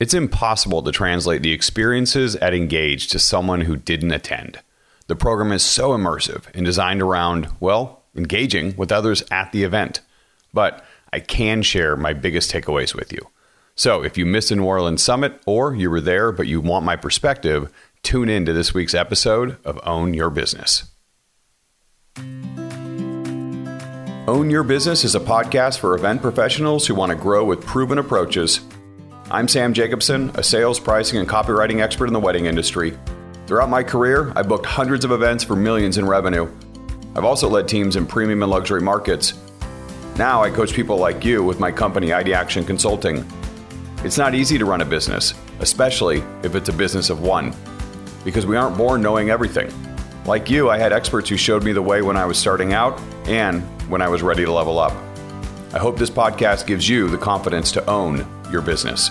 It's impossible to translate the experiences at Engage to someone who didn't attend. The program is so immersive and designed around, well, engaging with others at the event. But I can share my biggest takeaways with you. So if you missed a New Orleans Summit or you were there but you want my perspective, tune in to this week's episode of Own Your Business. Own Your Business is a podcast for event professionals who want to grow with proven approaches. I'm Sam Jacobson, a sales, pricing, and copywriting expert in the wedding industry. Throughout my career, I've booked hundreds of events for millions in revenue. I've also led teams in premium and luxury markets. Now I coach people like you with my company, ID Action Consulting. It's not easy to run a business, especially if it's a business of one, because we aren't born knowing everything. Like you, I had experts who showed me the way when I was starting out and when I was ready to level up. I hope this podcast gives you the confidence to own your business.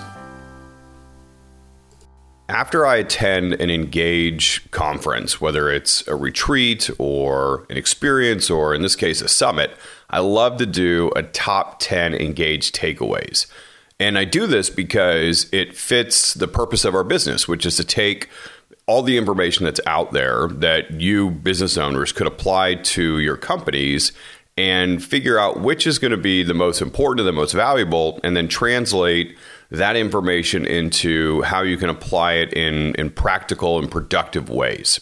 After I attend an Engage conference, whether it's a retreat or an experience, or in this case, a summit, I love to do a top 10 Engage takeaways. And I do this because it fits the purpose of our business, which is to take all the information that's out there that you business owners could apply to your companies and figure out which is going to be the most important and the most valuable, and then translate that information into how you can apply it in, in practical and productive ways.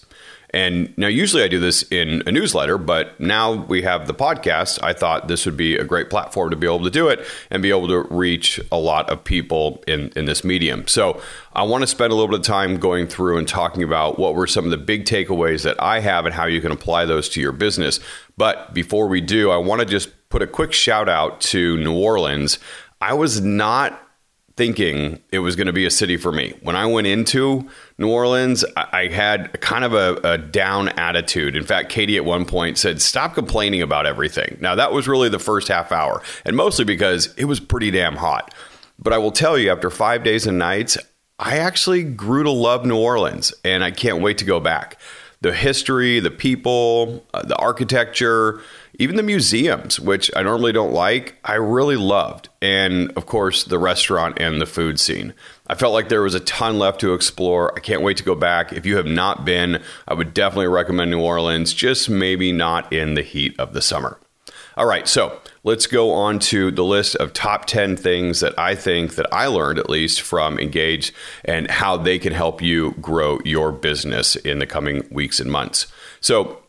And now, usually I do this in a newsletter, but now we have the podcast. I thought this would be a great platform to be able to do it and be able to reach a lot of people in, in this medium. So, I want to spend a little bit of time going through and talking about what were some of the big takeaways that I have and how you can apply those to your business. But before we do, I want to just put a quick shout out to New Orleans. I was not thinking it was going to be a city for me. When I went into New Orleans, I had kind of a, a, down attitude. In fact, Katie at one point said, Stop complaining about everything. Now, that was really the first half hour, and mostly because it was pretty damn hot. But I will tell you, after five days and nights, I actually grew to love New Orleans, and I can't wait to go back the history, the people, uh, the architecture, even the museums, which I normally don't like, I really loved. And of course, the restaurant and the food scene. I felt like there was a ton left to explore. I can't wait to go back. If you have not been, I would definitely recommend New Orleans, just maybe not in the heat of the summer. All right, so let's go on to the list of top 10 things that I think that I learned at least from Engage and how they can help you grow your business in the coming weeks and months. So,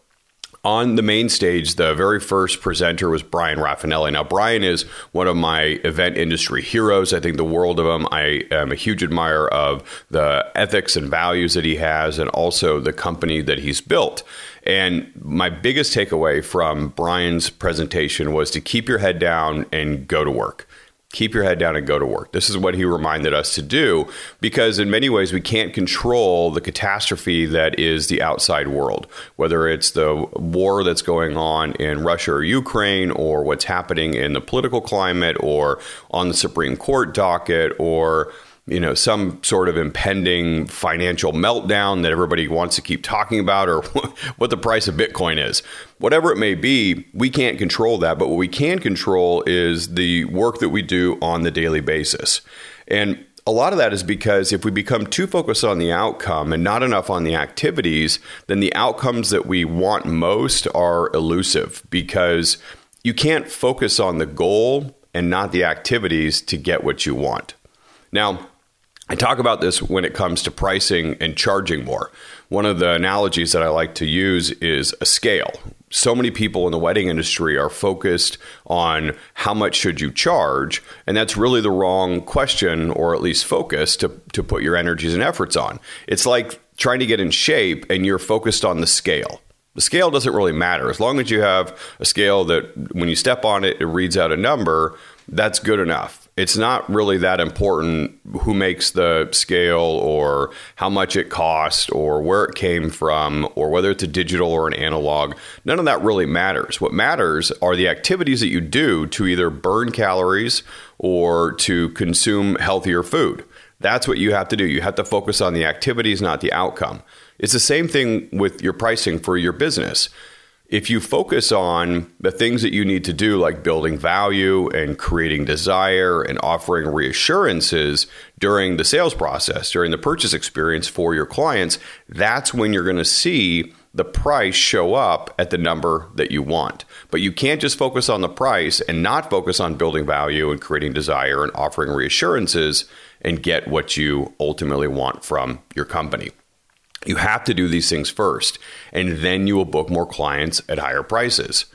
on the main stage, the very first presenter was Bryan Rafanelli. Now, Bryan is one of my event industry heroes. I think the world of him. I am a huge admirer of the ethics and values that he has and also the company that he's built. And my biggest takeaway from Bryan's presentation was to keep your head down and go to work. Keep your head down and go to work. This is what he reminded us to do because, in many ways, we can't control the catastrophe that is the outside world, whether it's the war that's going on in Russia or Ukraine, or what's happening in the political climate, or on the Supreme Court docket, or you know some sort of impending financial meltdown that everybody wants to keep talking about or what the price of bitcoin is. Whatever it may be we can't control that but what we can control is the work that we do on the daily basis. And a lot of that is because if we become too focused on the outcome and not enough on the activities then the outcomes that we want most are elusive because you can't focus on the goal and not the activities to get what you want. Now I talk about this when it comes to pricing and charging more. One of the analogies that I like to use is a scale. So many people in the wedding industry are focused on how much should you charge, and that's really the wrong question or at least focus to, to put your energies and efforts on. It's like trying to get in shape and you're focused on the scale. The scale doesn't really matter. As long as you have a scale that when you step on it, it reads out a number, that's good enough it's not really that important who makes the scale or how much it cost or where it came from or whether it's a digital or an analog. None of that really matters. What matters are the activities that you do to either burn calories or to consume healthier food. That's what you have to do. You have to focus on the activities, not the outcome. It's the same thing with your pricing for your business If you focus on the things that you need to do, like building value and creating desire and offering reassurances during the sales process, during the purchase experience for your clients, that's when you're going to see the price show up at the number that you want. But you can't just focus on the price and not focus on building value and creating desire and offering reassurances and get what you ultimately want from your company. You have to do these things first, and then you will book more clients at higher prices.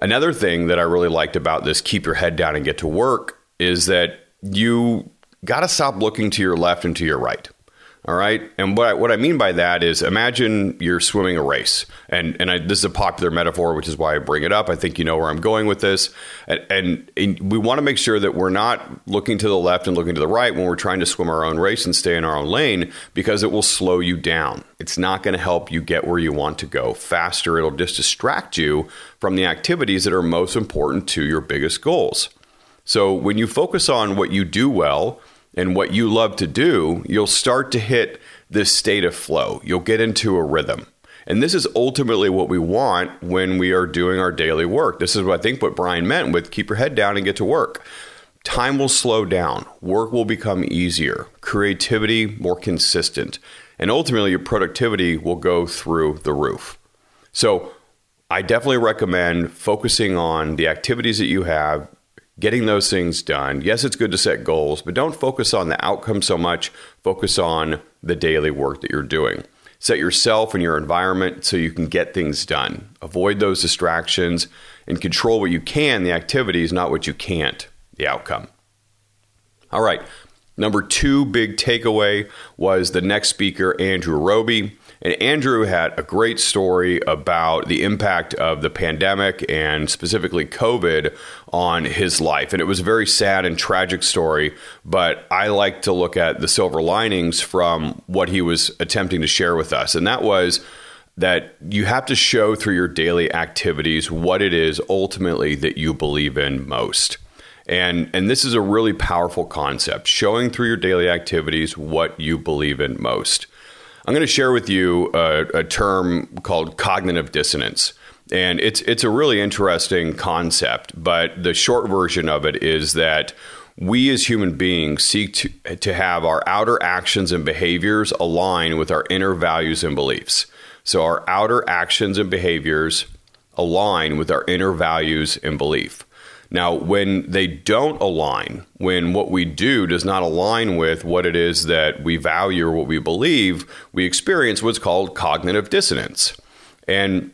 Another thing that I really liked about this keep your head down and get to work is that you got to stop looking to your left and to your right. All right. And what I, what I mean by that is imagine you're swimming a race. And, and I, this is a popular metaphor, which is why I bring it up. I think you know where I'm going with this. And, and, and we want to make sure that we're not looking to the left and looking to the right when we're trying to swim our own race and stay in our own lane because it will slow you down. It's not going to help you get where you want to go faster. It'll just distract you from the activities that are most important to your biggest goals. So when you focus on what you do well, and what you love to do, you'll start to hit this state of flow. You'll get into a rhythm. And this is ultimately what we want when we are doing our daily work. This is what I think what Bryan meant with keep your head down and get to work. Time will slow down, work will become easier, creativity more consistent, and ultimately your productivity will go through the roof. So, I definitely recommend focusing on the activities that you have, getting those things done. Yes, it's good to set goals, but don't focus on the outcome so much. Focus on the daily work that you're doing. Set yourself and your environment so you can get things done. Avoid those distractions and control what you can, the activities, not what you can't, the outcome. All right. Number two big takeaway was the next speaker, Andrew Roby. And Andrew had a great story about the impact of the pandemic and specifically COVID on his life. And it was a very sad and tragic story, but I like to look at the silver linings from what he was attempting to share with us. And that was that you have to show through your daily activities what it is ultimately that you believe in most. And, and this is a really powerful concept showing through your daily activities what you believe in most. I'm going to share with you a, a term called cognitive dissonance. And it's it's a really interesting concept, but the short version of it is that we as human beings seek to, to have our outer actions and behaviors align with our inner values and beliefs. So our outer actions and behaviors align with our inner values and belief. Now, when they don't align, when what we do does not align with what it is that we value or what we believe, we experience what's called cognitive dissonance. And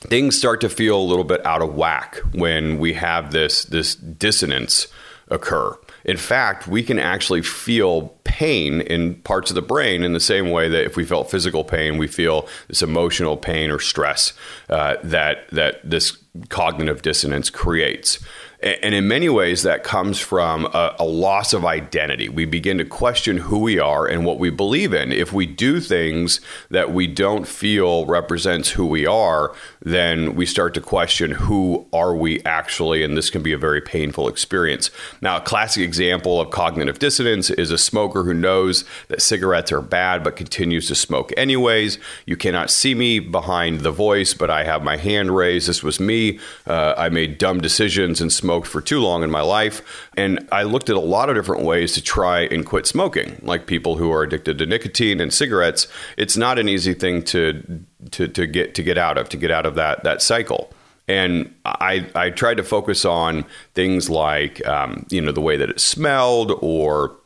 things start to feel a little bit out of whack when we have this, this dissonance occur. In fact, we can actually feel pain in parts of the brain in the same way that if we felt physical pain, we feel this emotional pain or stress uh, that that this cognitive dissonance creates. And in many ways, that comes from a, a, loss of identity. We begin to question who we are and what we believe in. If we do things that we don't feel represents who we are, then we start to question who are we actually, and this can be a very painful experience. Now, a classic example of cognitive dissonance is a smoker who knows that cigarettes are bad but continues to smoke anyways. You cannot see me behind the voice, but I have my hand raised. This was me. Uh, I made dumb decisions and smoked for too long in my life. And I looked at a lot of different ways to try and quit smoking, like people who are addicted to nicotine and cigarettes. It's not an easy thing to to, to get to get out of, to get out of that that cycle. And I, I tried to focus on things like, um, you know, the way that it smelled or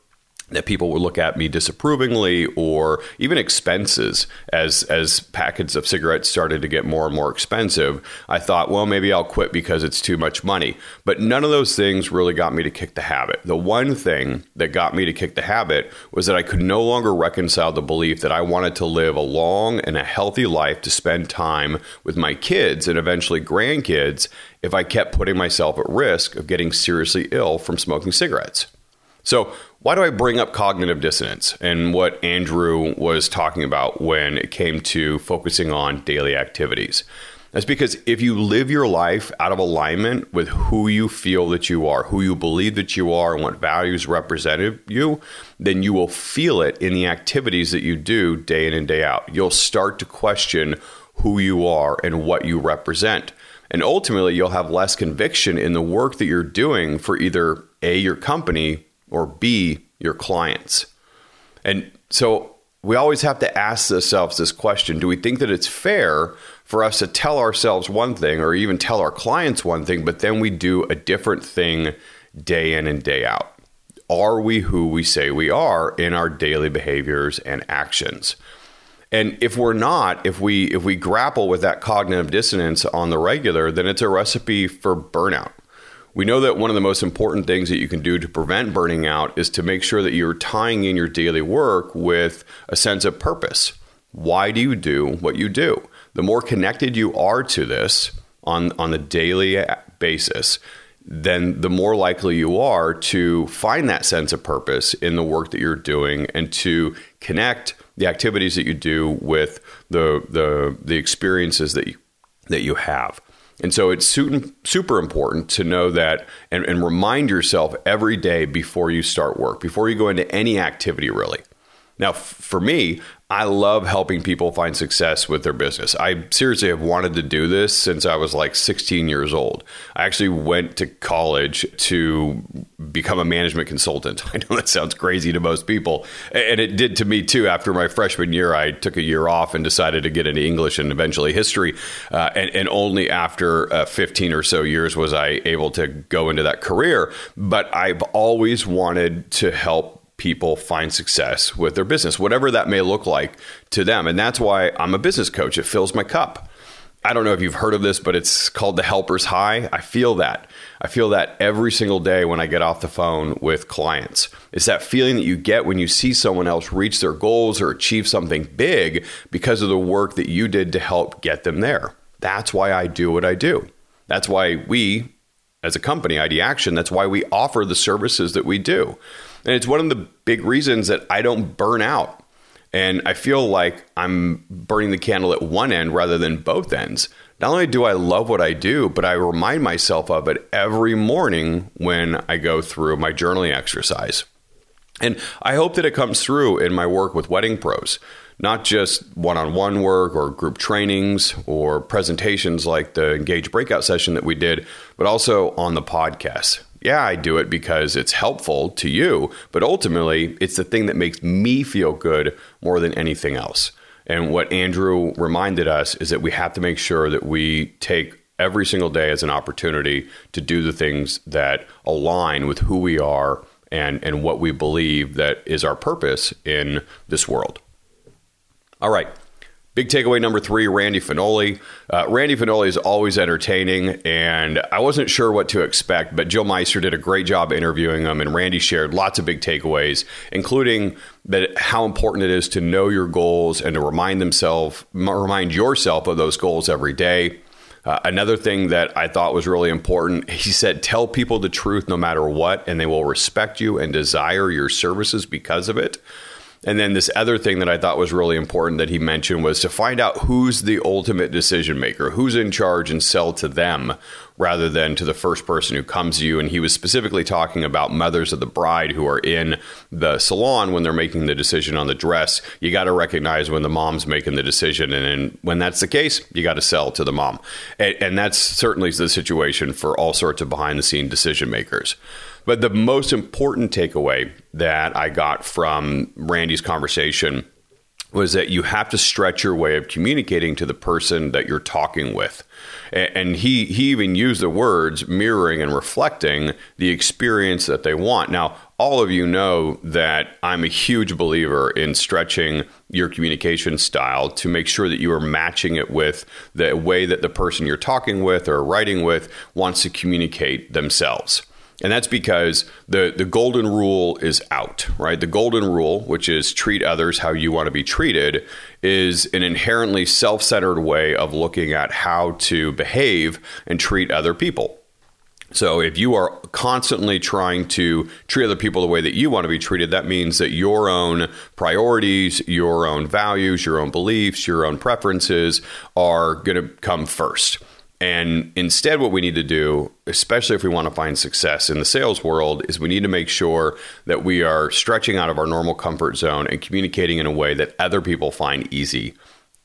that people would look at me disapprovingly or even expenses as as packets of cigarettes started to get more and more expensive i thought well maybe i'll quit because it's too much money. But none of those things really got me to kick the habit. The one thing that got me to kick the habit was that i could no longer reconcile the belief that i wanted to live a long and a healthy life to spend time with my kids and eventually grandkids if i kept putting myself at risk of getting seriously ill from smoking cigarettes. So why do I bring up cognitive dissonance and what Andrew was talking about when it came to focusing on daily activities? That's because if you live your life out of alignment with who you feel that you are, who you believe that you are, and what values represent you, then you will feel it in the activities that you do day in and day out. You'll start to question who you are and what you represent. And ultimately, you'll have less conviction in the work that you're doing for either A, your company, or B, your clients. And so we always have to ask ourselves this question Do we think that it's fair for us to tell ourselves one thing or even tell our clients one thing, but then we do a different thing day in and day out? Are we who we say we are in our daily behaviors and actions? And if we're not, if we if we grapple with that cognitive dissonance on the regular, then it's a recipe for burnout. We know that one of the most important things that you can do to prevent burning out is to make sure that you're tying in your daily work with a sense of purpose. Why do you do what you do? The more connected you are to this on, on the daily basis, then the more likely you are to find that sense of purpose in the work that you're doing and to connect the activities that you do with the the, the experiences that you, that you have. And so it's super important to know that and, and remind yourself every day before you start work, before you go into any activity, really. Now, for me, I love helping people find success with their business. I seriously have wanted to do this since I was like 16 years old. I actually went to college to become a management consultant. I know that sounds crazy to most people, and it did to me too. After my freshman year, I took a year off and decided to get into English and eventually history. Uh, and, and, only after uh, 15 or so years was I able to go into that career. But I've always wanted to help people find success with their business, whatever that may look like to them. And that's why I'm a business coach. It fills my cup. I don't know if you've heard of this, but it's called the helper's high. I feel that. I feel that every single day when I get off the phone with clients. It's that feeling that you get when you see someone else reach their goals or achieve something big because of the work that you did to help get them there. That's why I do what I do. That's why we, as a company, ID Action, that's why we offer the services that we do. And it's one of the big reasons that I don't burn out. And I feel like I'm burning the candle at one end rather than both ends. Not only do I love what I do, but I remind myself of it every morning when I go through my journaling exercise. And I hope that it comes through in my work with wedding pros, not just one on one work or group trainings or presentations like the Engage breakout session that we did, but also on the podcast yeah, I do it because it's helpful to you, but ultimately, it's the thing that makes me feel good more than anything else. And what Andrew reminded us is that we have to make sure that we take every single day as an opportunity to do the things that align with who we are and, and what we believe that is our purpose in this world. All right. Big takeaway number three Randy Fenoli. Uh, Randy Fenoli is always entertaining, and I wasn't sure what to expect, but Jill Meister did a great job interviewing him, and Randy shared lots of big takeaways, including that how important it is to know your goals and to remind themselves, remind yourself of those goals every day. Uh, another thing that I thought was really important, he said, tell people the truth no matter what, and they will respect you and desire your services because of it. And then this other thing that I thought was really important that he mentioned was to find out who's the ultimate decision maker, who's in charge, and sell to them rather than to the first person who comes to you. And he was specifically talking about mothers of the bride who are in the salon when they're making the decision on the dress. You got to recognize when the mom's making the decision. And when that's the case, you got to sell to the mom. And, and that's certainly the situation for all sorts of behind the scene decision makers. But the most important takeaway that I got from Randy's conversation was that you have to stretch your way of communicating to the person that you're talking with. And he, he even used the words mirroring and reflecting the experience that they want. Now, all of you know that I'm a huge believer in stretching your communication style to make sure that you are matching it with the way that the person you're talking with or writing with wants to communicate themselves. And that's because the, the golden rule is out, right? The golden rule, which is treat others how you want to be treated, is an inherently self centered way of looking at how to behave and treat other people. So if you are constantly trying to treat other people the way that you want to be treated, that means that your own priorities, your own values, your own beliefs, your own preferences are going to come first. And instead, what we need to do, especially if we want to find success in the sales world, is we need to make sure that we are stretching out of our normal comfort zone and communicating in a way that other people find easy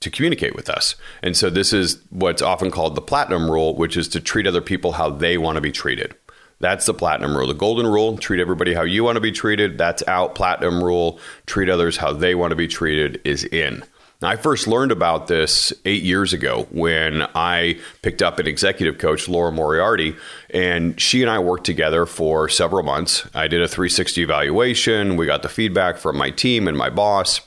to communicate with us. And so this is what's often called the platinum rule, which is to treat other people how they want to be treated. That's the platinum rule. The golden rule, treat everybody how you want to be treated. That's out. Platinum rule, treat others how they want to be treated is in. I first learned about this eight years ago when I picked up an executive coach, Laura Moriarty, and she and I worked together for several months. I did a 360 evaluation. We got the feedback from my team and my boss.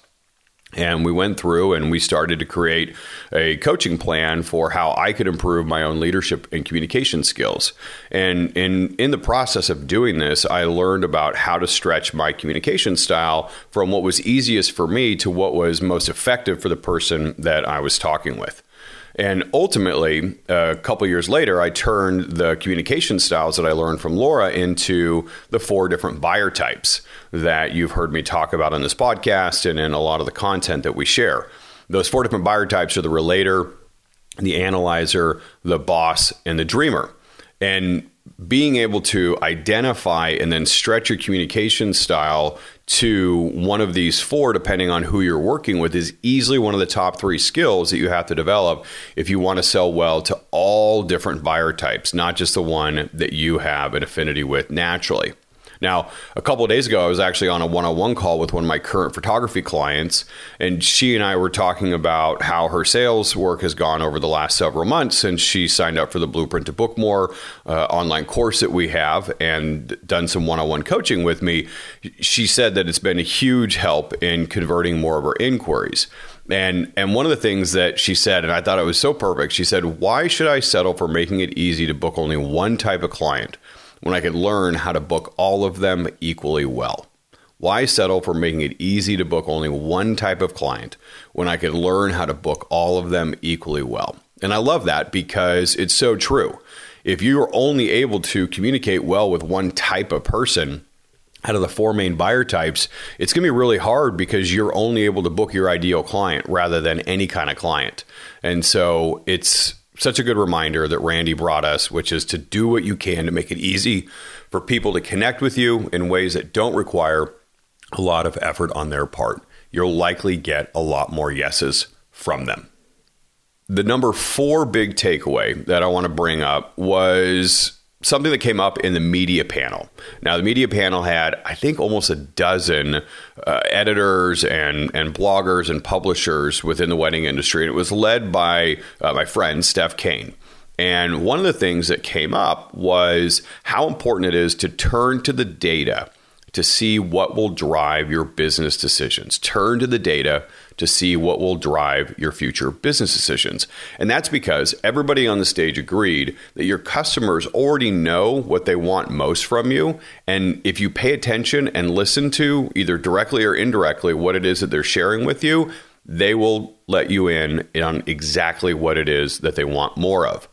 And we went through and we started to create a coaching plan for how I could improve my own leadership and communication skills. And in, in the process of doing this, I learned about how to stretch my communication style from what was easiest for me to what was most effective for the person that I was talking with. And ultimately, uh, a couple years later, I turned the communication styles that I learned from Laura into the four different buyer types that you've heard me talk about on this podcast and in a lot of the content that we share. Those four different buyer types are the relator, the analyzer, the boss, and the dreamer. And being able to identify and then stretch your communication style to one of these four, depending on who you're working with, is easily one of the top three skills that you have to develop if you want to sell well to all different buyer types, not just the one that you have an affinity with naturally. Now, a couple of days ago, I was actually on a one on one call with one of my current photography clients, and she and I were talking about how her sales work has gone over the last several months since she signed up for the Blueprint to Book More uh, online course that we have and done some one on one coaching with me. She said that it's been a huge help in converting more of her inquiries. And and one of the things that she said, and I thought it was so perfect, she said, Why should I settle for making it easy to book only one type of client? When I could learn how to book all of them equally well? Why settle for making it easy to book only one type of client when I could learn how to book all of them equally well? And I love that because it's so true. If you're only able to communicate well with one type of person, out of the four main buyer types, it's going to be really hard because you're only able to book your ideal client rather than any kind of client. And so it's such a good reminder that Randy brought us, which is to do what you can to make it easy for people to connect with you in ways that don't require a lot of effort on their part. You'll likely get a lot more yeses from them. The number four big takeaway that I want to bring up was something that came up in the media panel. Now, the media panel had, I think, almost a dozen uh, editors and, and bloggers and publishers within the wedding industry. And it was led by uh, my friend, Steph Kane. And one of the things that came up was how important it is to turn to the data to see what will drive your business decisions. Turn to the data to see what will drive your future business decisions. And that's because everybody on the stage agreed that your customers already know what they want most from you. And if you pay attention and listen to either directly or indirectly what it is that they're sharing with you, they will let you in on exactly what it is that they want more of.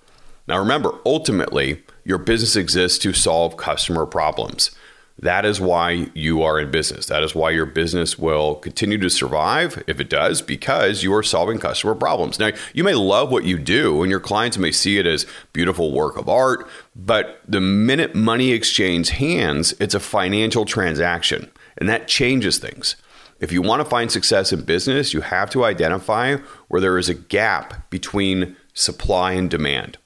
Now, remember, ultimately, your business exists to solve customer problems. That is why you are in business. That is why your business will continue to survive if it does, because you are solving customer problems. Now, you may love what you do, and your clients may see it as beautiful work of art, but the minute money exchanges hands, it's a financial transaction, and that changes things. If you want to find success in business, you have to identify where there is a gap between supply and demand.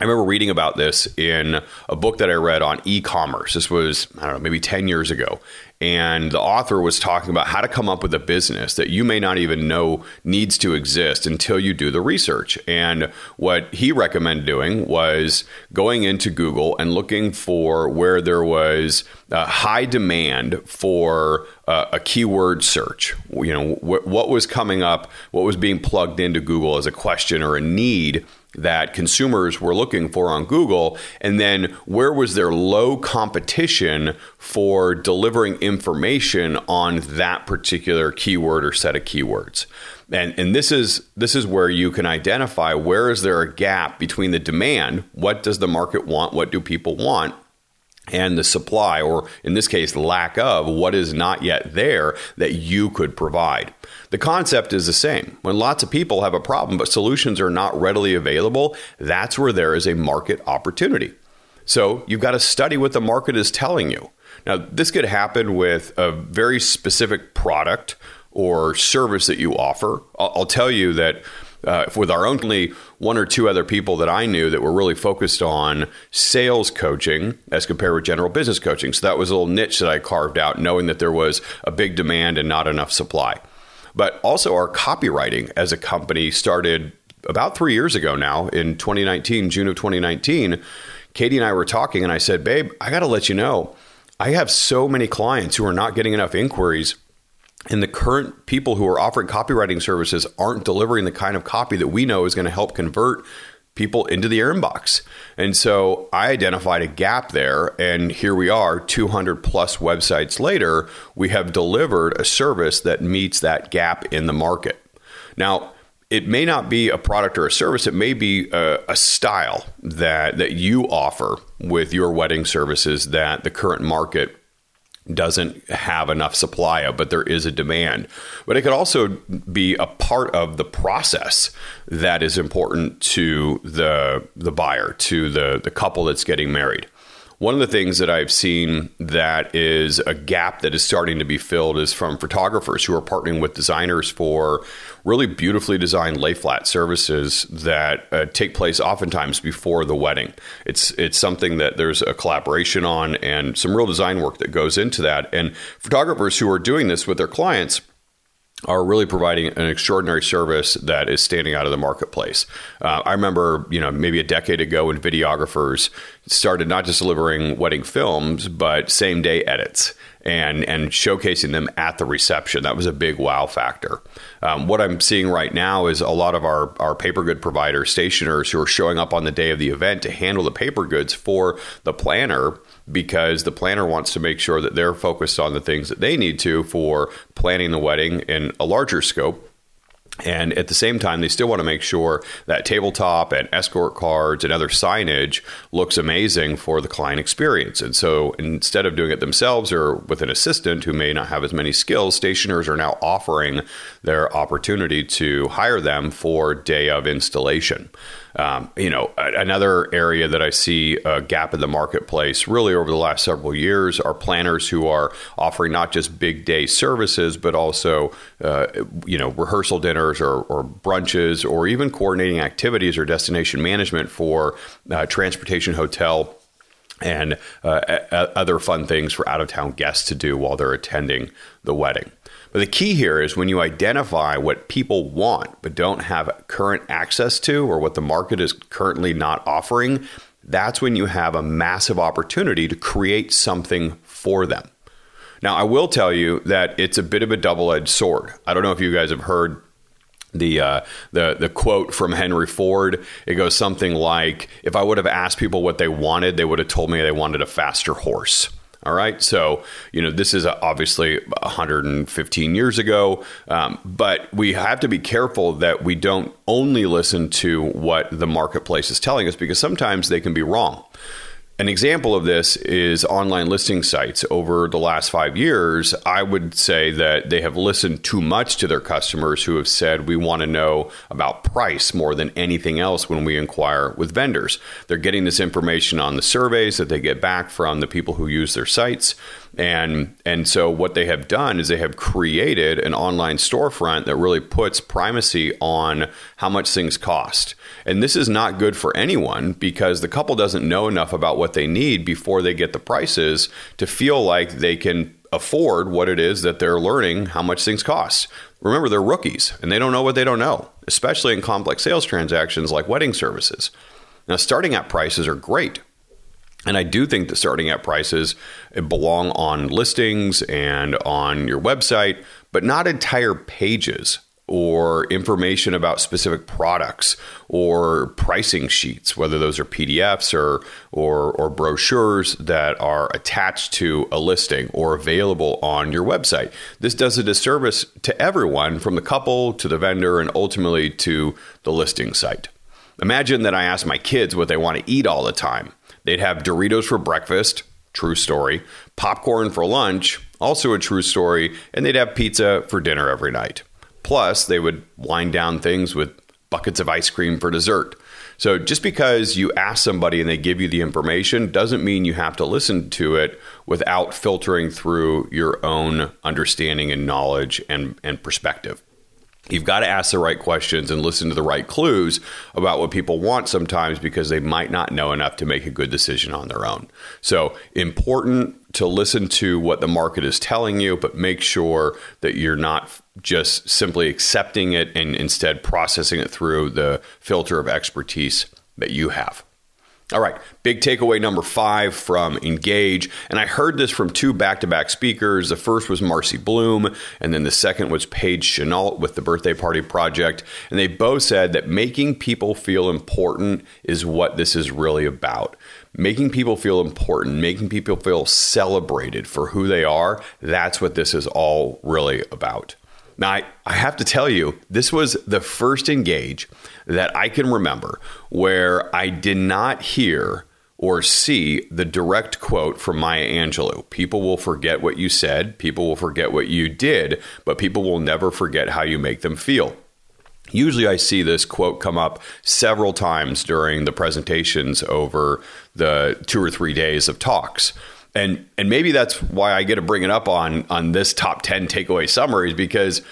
I remember reading about this in a book that I read on e commerce. This was, I don't know, maybe 10 years ago. And the author was talking about how to come up with a business that you may not even know needs to exist until you do the research. And what he recommended doing was going into Google and looking for where there was a high demand for uh, a keyword search. You know, wh- what was coming up, what was being plugged into Google as a question or a need that consumers were looking for on Google, and then where was there low competition for delivering information on that particular keyword or set of keywords. And, and this is this is where you can identify where is there a gap between the demand, what does the market want, what do people want, and the supply, or in this case, lack of what is not yet there that you could provide. The concept is the same. When lots of people have a problem, but solutions are not readily available, that's where there is a market opportunity. So you've got to study what the market is telling you. Now, this could happen with a very specific product or service that you offer. I'll, I'll tell you that uh, with our only one or two other people that I knew that were really focused on sales coaching as compared with general business coaching. So that was a little niche that I carved out, knowing that there was a big demand and not enough supply. But also, our copywriting as a company started about three years ago now in 2019, June of 2019. Katie and I were talking, and I said, Babe, I got to let you know, I have so many clients who are not getting enough inquiries and the current people who are offering copywriting services aren't delivering the kind of copy that we know is going to help convert people into the inbox. And so I identified a gap there. And here we are, 200 plus websites later, we have delivered a service that meets that gap in the market. Now, it may not be a product or a service, it may be a, a style that, that you offer with your wedding services that the current market doesn't have enough supply of, but there is a demand. But it could also be a part of the process that is important to the the buyer, to the the couple that's getting married. One of the things that I've seen that is a gap that is starting to be filled is from photographers who are partnering with designers for really beautifully designed lay flat services that uh, take place oftentimes before the wedding. It's it's something that there's a collaboration on and some real design work that goes into that. And photographers who are doing this with their clients are really providing an extraordinary service that is standing out of the marketplace. Uh, I remember, you know, maybe a decade ago when videographers started not just delivering wedding films, but same day edits and and showcasing them at the reception. That was a big wow factor. Um, what I'm seeing right now is a lot of our our paper good providers, stationers who are showing up on the day of the event to handle the paper goods for the planner because the planner wants to make sure that they're focused on the things that they need to for planning the wedding in a larger scope and at the same time, they still want to make sure that tabletop and escort cards and other signage looks amazing for the client experience. And so instead of doing it themselves or with an assistant who may not have as many skills, stationers are now offering their opportunity to hire them for day of installation. Um, you know, another area that I see a gap in the marketplace really over the last several years are planners who are offering not just big day services, but also, uh, you know, rehearsal dinners or, or, brunches or even coordinating activities or destination management for uh, transportation, hotel, and uh, other fun things for out of town guests to do while they're attending the wedding. But the key here is when you identify what people want but don't have current access to or what the market is currently not offering, that's when you have a massive opportunity to create something for them. Now, I will tell you that it's a bit of a double edged sword. I don't know if you guys have heard the uh, the the quote from Henry Ford. It goes something like, "If I would have asked people what they wanted, they would have told me they wanted a faster horse." All right. So, you know, this is obviously 115 years ago, um, but we have to be careful that we don't only listen to what the marketplace is telling us because sometimes they can be wrong. An example of this is online listing sites. Over the last five years, I would say that they have listened too much to their customers who have said, We want to know about price more than anything else when we inquire with vendors. They're getting this information on the surveys that they get back from the people who use their sites. And and so what they have done is they have created an online storefront that really puts primacy on how much things cost. And this is not good for anyone because the couple doesn't know enough about what they need before they get the prices to feel like they can afford what it is that they're learning how much things cost. Remember, they're rookies and they don't know what they don't know, especially in complex sales transactions like wedding services. Now, starting at prices are great and I do think that starting at prices belong on listings and on your website, but not entire pages or information about specific products or pricing sheets, whether those are PDFs or, or, or, brochures that are attached to a listing or available on your website. This does a disservice to everyone from the couple to the vendor and ultimately to the listing site. Imagine that I ask my kids what they want to eat all the time. They'd have Doritos for breakfast, true story, popcorn for lunch, also a true story, and they'd have pizza for dinner every night. Plus, they would wind down things with buckets of ice cream for dessert. So just because you ask somebody and they give you the information doesn't mean you have to listen to it without filtering through your own understanding and knowledge and, and perspective. You've got to ask the right questions and listen to the right clues about what people want sometimes because they might not know enough to make a good decision on their own. So, important to listen to what the market is telling you, but make sure that you're not just simply accepting it and instead processing it through the filter of expertise that you have. All right, big takeaway number five from Engage. And I heard this from two back to back speakers. The first was Marcy Blum, and then the second was Paige Chenault with the Birthday Party Project. And they both said that making people feel important is what this is really about. Making people feel important, making people feel celebrated for who they are, that's what this is all really about. Now, I, I have to tell you, this was the first engage that I can remember where I did not hear or see the direct quote from Maya Angelou. People will forget what you said, people will forget what you did, but people will never forget how you make them feel. Usually, I see this quote come up several times during the presentations over the two or three days of talks and and maybe that's why I get to bring it up on on this top 10 takeaway summaries because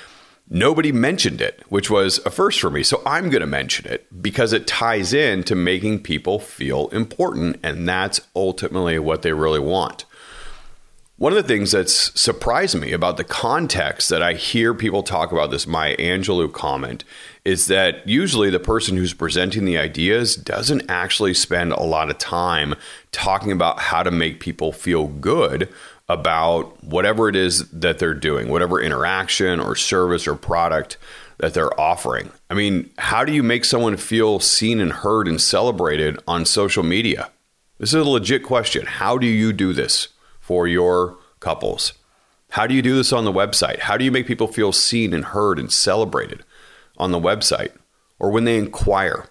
nobody mentioned it, which was a first for me. So I'm going to mention it because it ties in to making people feel important and that's ultimately what they really want. One of the things that's surprised me about the context that I hear people talk about this Maya Angelou comment is that usually the person who's presenting the ideas doesn't actually spend a lot of time talking about how to make people feel good about whatever it is that they're doing, whatever interaction or service or product that they're offering. I mean, how do you make someone feel seen and heard and celebrated on social media? This is a legit question. How do you do this? for your couples? How do you do this on the website? How do you make people feel seen and heard and celebrated on the website or when they inquire?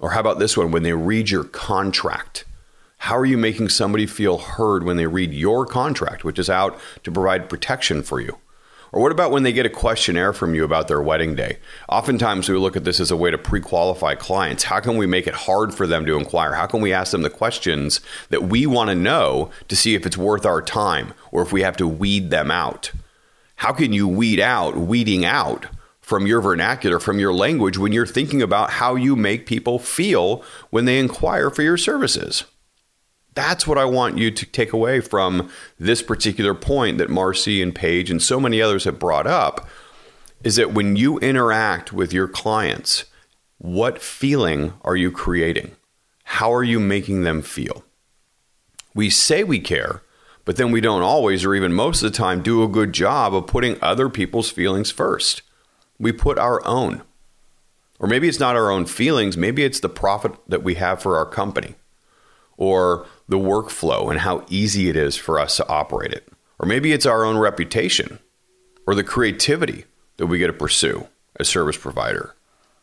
Or how about this one, when they read your contract? How are you making somebody feel heard when they read your contract, which is out to provide protection for you? Or what about when they get a questionnaire from you about their wedding day? Oftentimes, we look at this as a way to pre qualify clients. How can we make it hard for them to inquire? How can we ask them the questions that we want to know to see if it's worth our time or if we have to weed them out? How can you weed out weeding out from your vernacular, from your language, when you're thinking about how you make people feel when they inquire for your services? That's what I want you to take away from this particular point that Marcy and Paige and so many others have brought up is that when you interact with your clients, what feeling are you creating? How are you making them feel? We say we care, but then we don't always, or even most of the time, do a good job of putting other people's feelings first. We put our own. Or maybe it's not our own feelings, maybe it's the profit that we have for our company or the workflow and how easy it is for us to operate it. Or maybe it's our own reputation or the creativity that we get to pursue as service provider.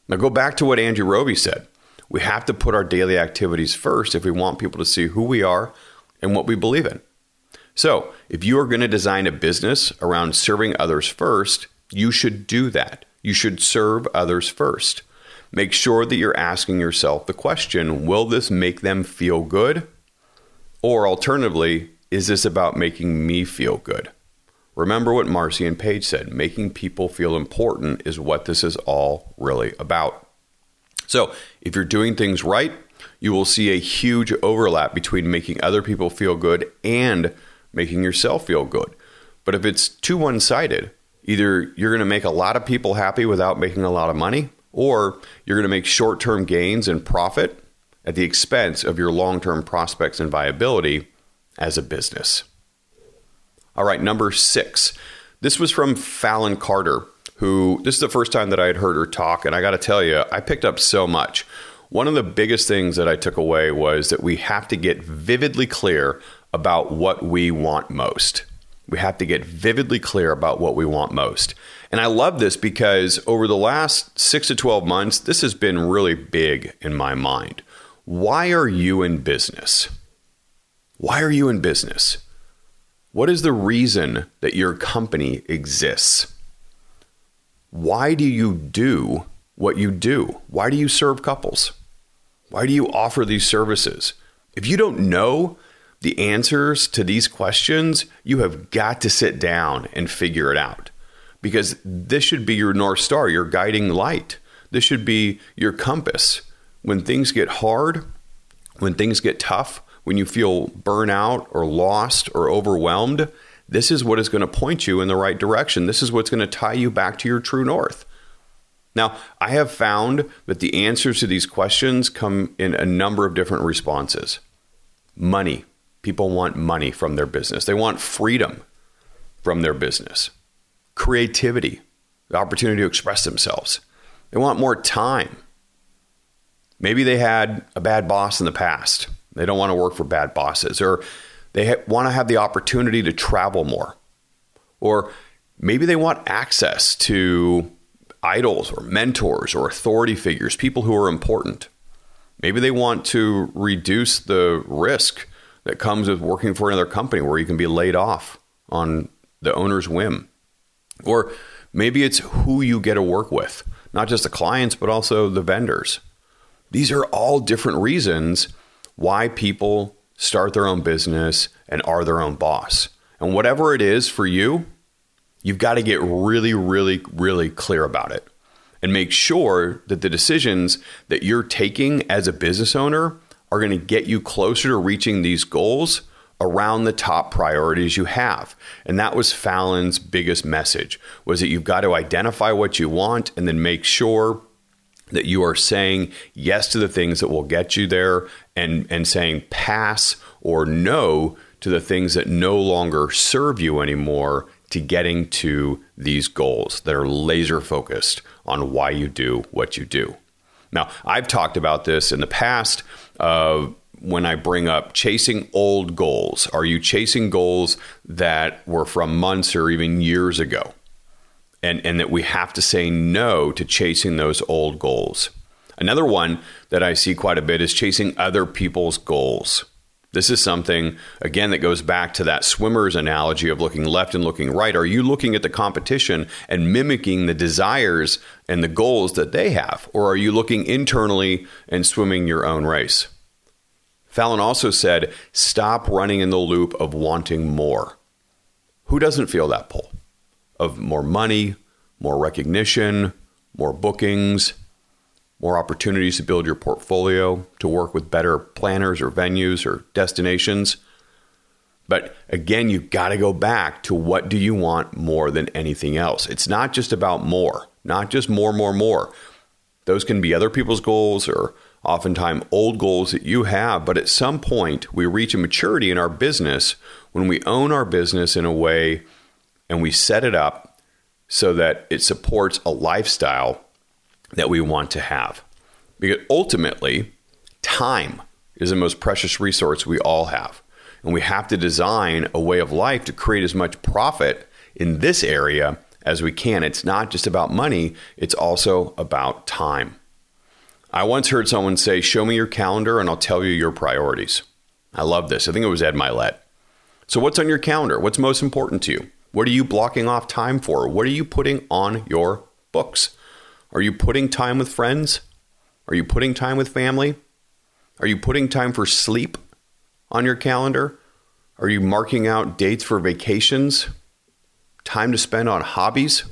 Now go back to what Andrew Roby said. We have to put our daily activities first if we want people to see who we are and what we believe in. So, if you are going to design a business around serving others first, you should do that. You should serve others first. Make sure that you're asking yourself the question Will this make them feel good? Or alternatively, is this about making me feel good? Remember what Marcy and Paige said making people feel important is what this is all really about. So, if you're doing things right, you will see a huge overlap between making other people feel good and making yourself feel good. But if it's too one sided, either you're going to make a lot of people happy without making a lot of money, or you're going to make short term gains and profit at the expense of your long term prospects and viability as a business. All right, number six. This was from Fallon Carter, who this is the first time that I had heard her talk, and I got to tell you, I picked up so much. One of the biggest things that I took away was that we have to get vividly clear about what we want most. We have to get vividly clear about what we want most. And I love this because over the last six to 12 months, this has been really big in my mind. Why are you in business? Why are you in business? What is the reason that your company exists? Why do you do what you do? Why do you serve couples? Why do you offer these services? If you don't know the answers to these questions, you have got to sit down and figure it out because this should be your North Star, your guiding light. This should be your compass. When things get hard, when things get tough, when you feel burnout or lost or overwhelmed, this is what is going to point you in the right direction. This is what's going to tie you back to your true north. Now, I have found that the answers to these questions come in a number of different responses. Money. People want money from their business, they want freedom from their business, creativity, the opportunity to express themselves. They want more time. Maybe they had a bad boss in the past. They don't want to work for bad bosses, or they ha- want to have the opportunity to travel more. Or maybe they want access to idols or mentors or authority figures, people who are important. Maybe they want to reduce the risk that comes with working for another company where you can be laid off on the owner's whim. Or maybe it's who you get to work with, not just the clients, but also the vendors. These are all different reasons why people start their own business and are their own boss. And whatever it is for you, you've got to get really, really, really clear about it and make sure that the decisions that you're taking as a business owner are going to get you closer to reaching these goals around the top priorities you have. And that was Fallon's biggest message was that you've got to identify what you want and then make sure that you are saying yes to the things that will get you there and and saying pass or no to the things that no longer serve you anymore to getting to these goals that are laser focused on why you do what you do. Now, I've talked about this in the past uh, when I bring up chasing old goals. Are you chasing goals that were from months or even years ago? And, and that we have to say no to chasing those old goals. Another one that I see quite a bit is chasing other people's goals. This is something, again, that goes back to that swimmer's analogy of looking left and looking right. Are you looking at the competition and mimicking the desires and the goals that they have? Or are you looking internally and swimming your own race? Fallon also said, stop running in the loop of wanting more. Who doesn't feel that pull of more money, more recognition, more bookings, more opportunities to build your portfolio, to work with better planners or venues or destinations. But again, you've got to go back to what do you want more than anything else? It's not just about more, not just more, more, more. Those can be other people's goals or oftentimes old goals that you have. But at some point, we reach a maturity in our business when we own our business in a way and we set it up so that it supports a lifestyle that we want to have. Because ultimately, time is the most precious resource we all have. And we have to design a way of life to create as much profit in this area as we can. It's not just about money, it's also about time. I once heard someone say, Show me your calendar and I'll tell you your priorities. I love this. I think it was Ed Mylett. So, what's on your calendar? What's most important to you? What are you blocking off time for? What are you putting on your books? Are you putting time with friends? Are you putting time with family? Are you putting time for sleep on your calendar? Are you marking out dates for vacations? Time to spend on hobbies?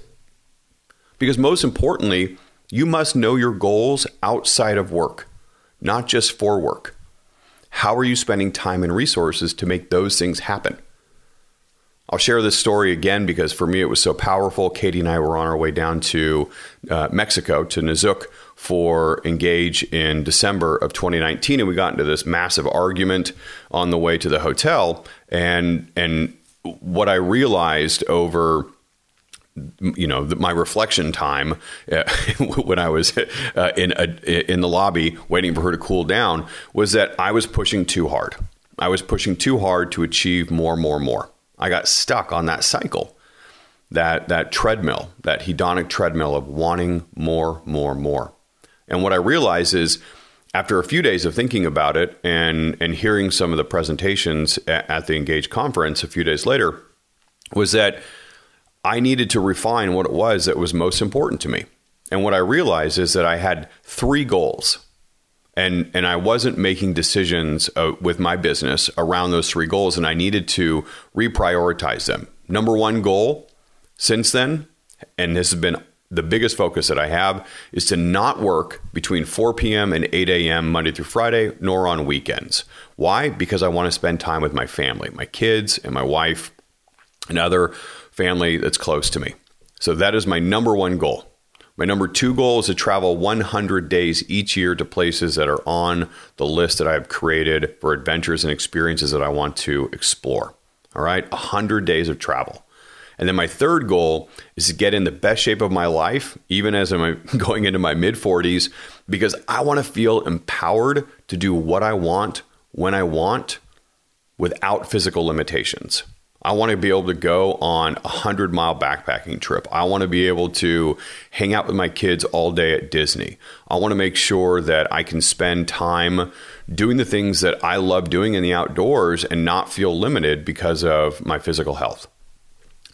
Because most importantly, you must know your goals outside of work, not just for work. How are you spending time and resources to make those things happen? I'll share this story again because for me it was so powerful. Katie and I were on our way down to uh, Mexico, to Nizuc, for Engage in December of 2019, and we got into this massive argument on the way to the hotel. And and what I realized over you know my reflection time uh, when I was uh, in a, in the lobby waiting for her to cool down was that I was pushing too hard. I was pushing too hard to achieve more, more, more. I got stuck on that cycle, that that treadmill, that hedonic treadmill of wanting more, more, more. And what I realized is after a few days of thinking about it and and hearing some of the presentations at, at the Engage conference a few days later was that I needed to refine what it was that was most important to me. And what I realized is that I had three goals. And and I wasn't making decisions uh, with my business around those three goals, and I needed to reprioritize them. Number one goal since then, and this has been the biggest focus that I have, is to not work between 4 p.m. and 8 a.m. Monday through Friday, nor on weekends. Why? Because I want to spend time with my family, my kids, and my wife, and other family that's close to me. So that is my number one goal. My number two goal is to travel 100 days each year to places that are on the list that I have created for adventures and experiences that I want to explore. All right, 100 days of travel. And then my third goal is to get in the best shape of my life, even as I'm going into my mid 40s, because I want to feel empowered to do what I want when I want without physical limitations. I want to be able to go on a hundred mile backpacking trip. I want to be able to hang out with my kids all day at Disney. I want to make sure that I can spend time doing the things that I love doing in the outdoors and not feel limited because of my physical health.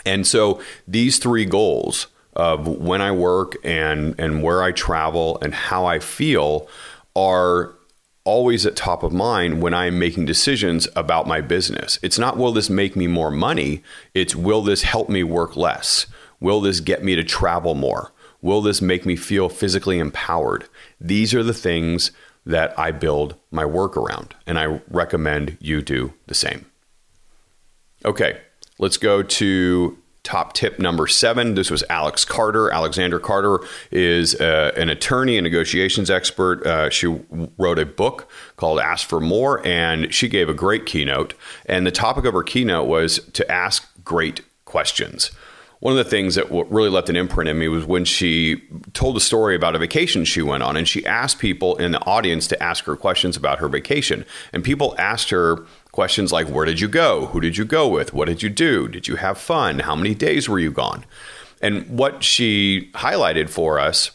And so these three goals of when I work and and where I travel and how I feel are always at top of mind when I'm making decisions about my business. It's not will this make me more money, it's will this help me work less? Will this get me to travel more? Will this make me feel physically empowered? These are the things that I build my work around, and I recommend you do the same. Okay, let's go to top tip number seven. This was Alex Carter. Alexandra Carter is uh, an attorney and negotiations expert. Uh, she wrote a book called Ask for More, and she gave a great keynote. And the topic of her keynote was to ask great questions. One of the things that really left an imprint in me was when she told a story about a vacation she went on, and she asked people in the audience to ask her questions about her vacation. And people asked her, Questions like where did you go? Who did you go with? What did you do? Did you have fun? How many days were you gone? And what she highlighted for us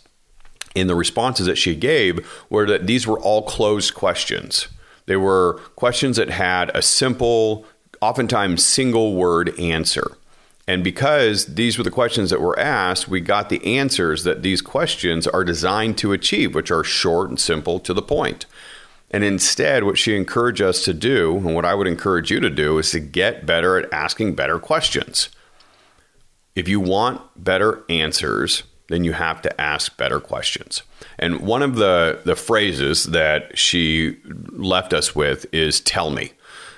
in the responses that she gave were that these were all closed questions. They were questions that had a simple, oftentimes single word answer. And because these were the questions that were asked, we got the answers that these questions are designed to achieve, which are short and simple to the point. And instead, what she encouraged us to do, and what I would encourage you to do, is to get better at asking better questions. If you want better answers, then you have to ask better questions. And one of the, the phrases that she left us with is tell me.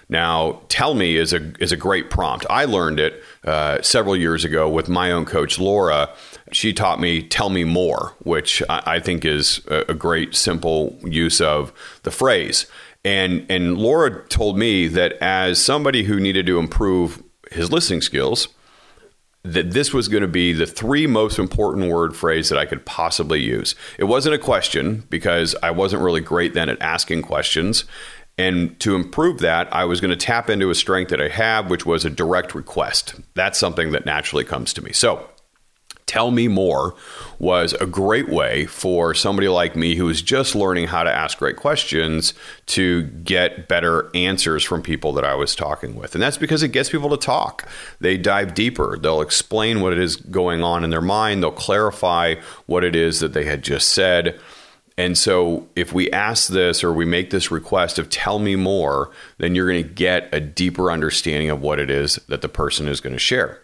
Now, tell me is a is a great prompt. I learned it uh, several years ago with my own coach Laura. She taught me "tell me more," which I, think is a, a great simple use of the phrase. And and Laura told me that as somebody who needed to improve his listening skills, that this was going to be the three most important word phrase that I could possibly use. It wasn't a question because I wasn't really great then at asking questions. And to improve that, I was going to tap into a strength that I have, which was a direct request. That's something that naturally comes to me. So, Tell Me More was a great way for somebody like me who is just learning how to ask great questions to get better answers from people that I was talking with. And that's because it gets people to talk. They dive deeper, they'll explain what it is going on in their mind, they'll clarify what it is that they had just said. And so, if we ask this or we make this request of tell me more, then you're going to get a deeper understanding of what it is that the person is going to share.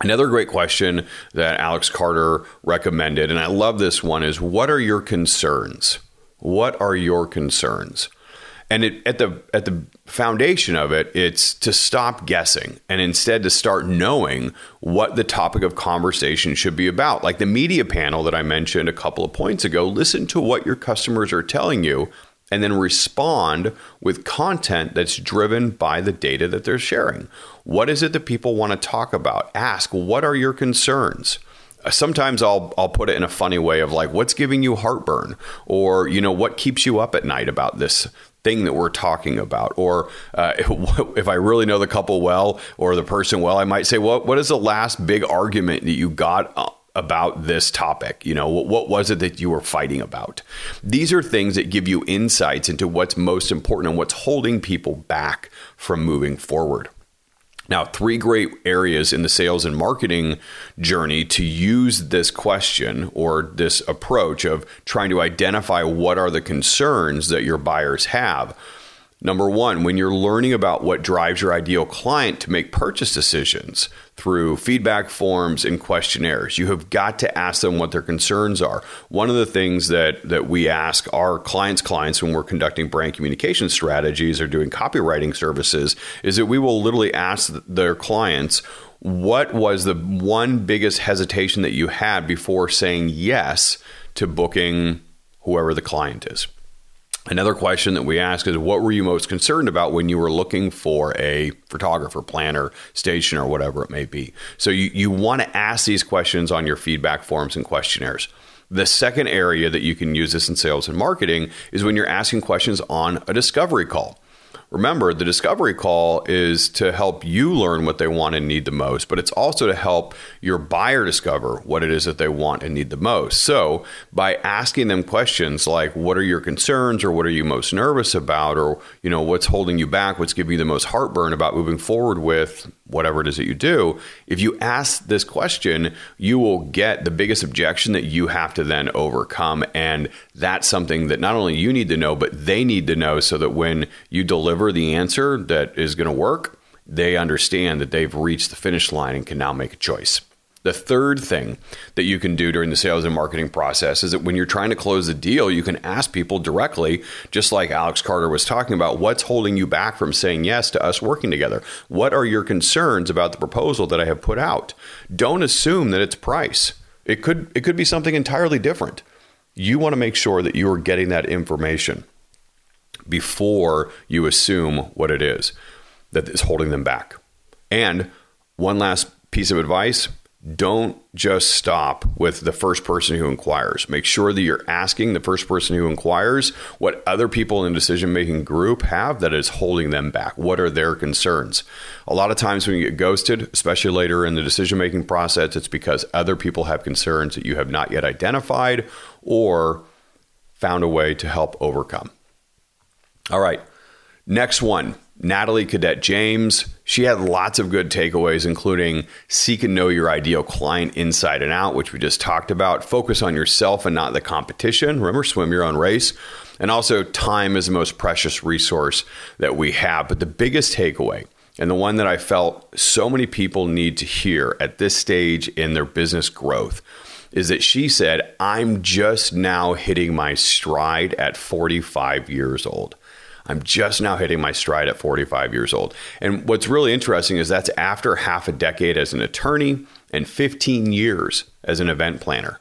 Another great question that Alex Carter recommended, and I love this one, is what are your concerns? What are your concerns? And it, at the at the foundation of it, it's to stop guessing and instead to start knowing what the topic of conversation should be about. Like the media panel that I mentioned a couple of points ago, listen to what your customers are telling you and then respond with content that's driven by the data that they're sharing. What is it that people want to talk about? Ask, what are your concerns? Uh, sometimes I'll I'll put it in a funny way of like what's giving you heartburn or you know what keeps you up at night about this thing that we're talking about or uh, if I really know the couple well or the person well I might say well, what is the last big argument that you got uh, about this topic? You know, what, what was it that you were fighting about? These are things that give you insights into what's most important and what's holding people back from moving forward. Now, three great areas in the sales and marketing journey to use this question or this approach of trying to identify what are the concerns that your buyers have. Number one, when you're learning about what drives your ideal client to make purchase decisions through feedback forms and questionnaires, you have got to ask them what their concerns are. One of the things that, that we ask our clients' clients when we're conducting brand communication strategies or doing copywriting services is that we will literally ask their clients, what was the one biggest hesitation that you had before saying yes to booking whoever the client is? Another question that we ask is what were you most concerned about when you were looking for a photographer, planner, station, or whatever it may be? So you, you want to ask these questions on your feedback forms and questionnaires. The second area that you can use this in sales and marketing is when you're asking questions on a discovery call. Remember, the discovery call is to help you learn what they want and need the most, but it's also to help your buyer discover what it is that they want and need the most. So, by asking them questions like what are your concerns or what are you most nervous about or, you know, what's holding you back, what's giving you the most heartburn about moving forward with whatever it is that you do, if you ask this question, you will get the biggest objection that you have to then overcome. And that's something that not only you need to know, but they need to know so that when you deliver the answer that is going to work, they understand that they've reached the finish line and can now make a choice. The third thing that you can do during the sales and marketing process is that when you're trying to close a deal, you can ask people directly, just like Alex Carter was talking about, what's holding you back from saying yes to us working together? What are your concerns about the proposal that I have put out? Don't assume that it's price. It could it could be something entirely different. You want to make sure that you are getting that information before you assume what it is that is holding them back. And one last piece of advice don't just stop with the first person who inquires. Make sure that you're asking the first person who inquires what other people in the decision making group have that is holding them back. What are their concerns? A lot of times when you get ghosted, especially later in the decision making process, it's because other people have concerns that you have not yet identified or found a way to help overcome. All right, next one Natalie Cadet James. She had lots of good takeaways, including seek and know your ideal client inside and out, which we just talked about. Focus on yourself and not the competition. Remember, swim your own race. And also, time is the most precious resource that we have. But the biggest takeaway, and the one that I felt so many people need to hear at this stage in their business growth, is that she said, I'm just now hitting my stride at 45 years old. I'm just now hitting my stride at 45 years old. And what's really interesting is that's after half a decade as an attorney and 15 years as an event planner.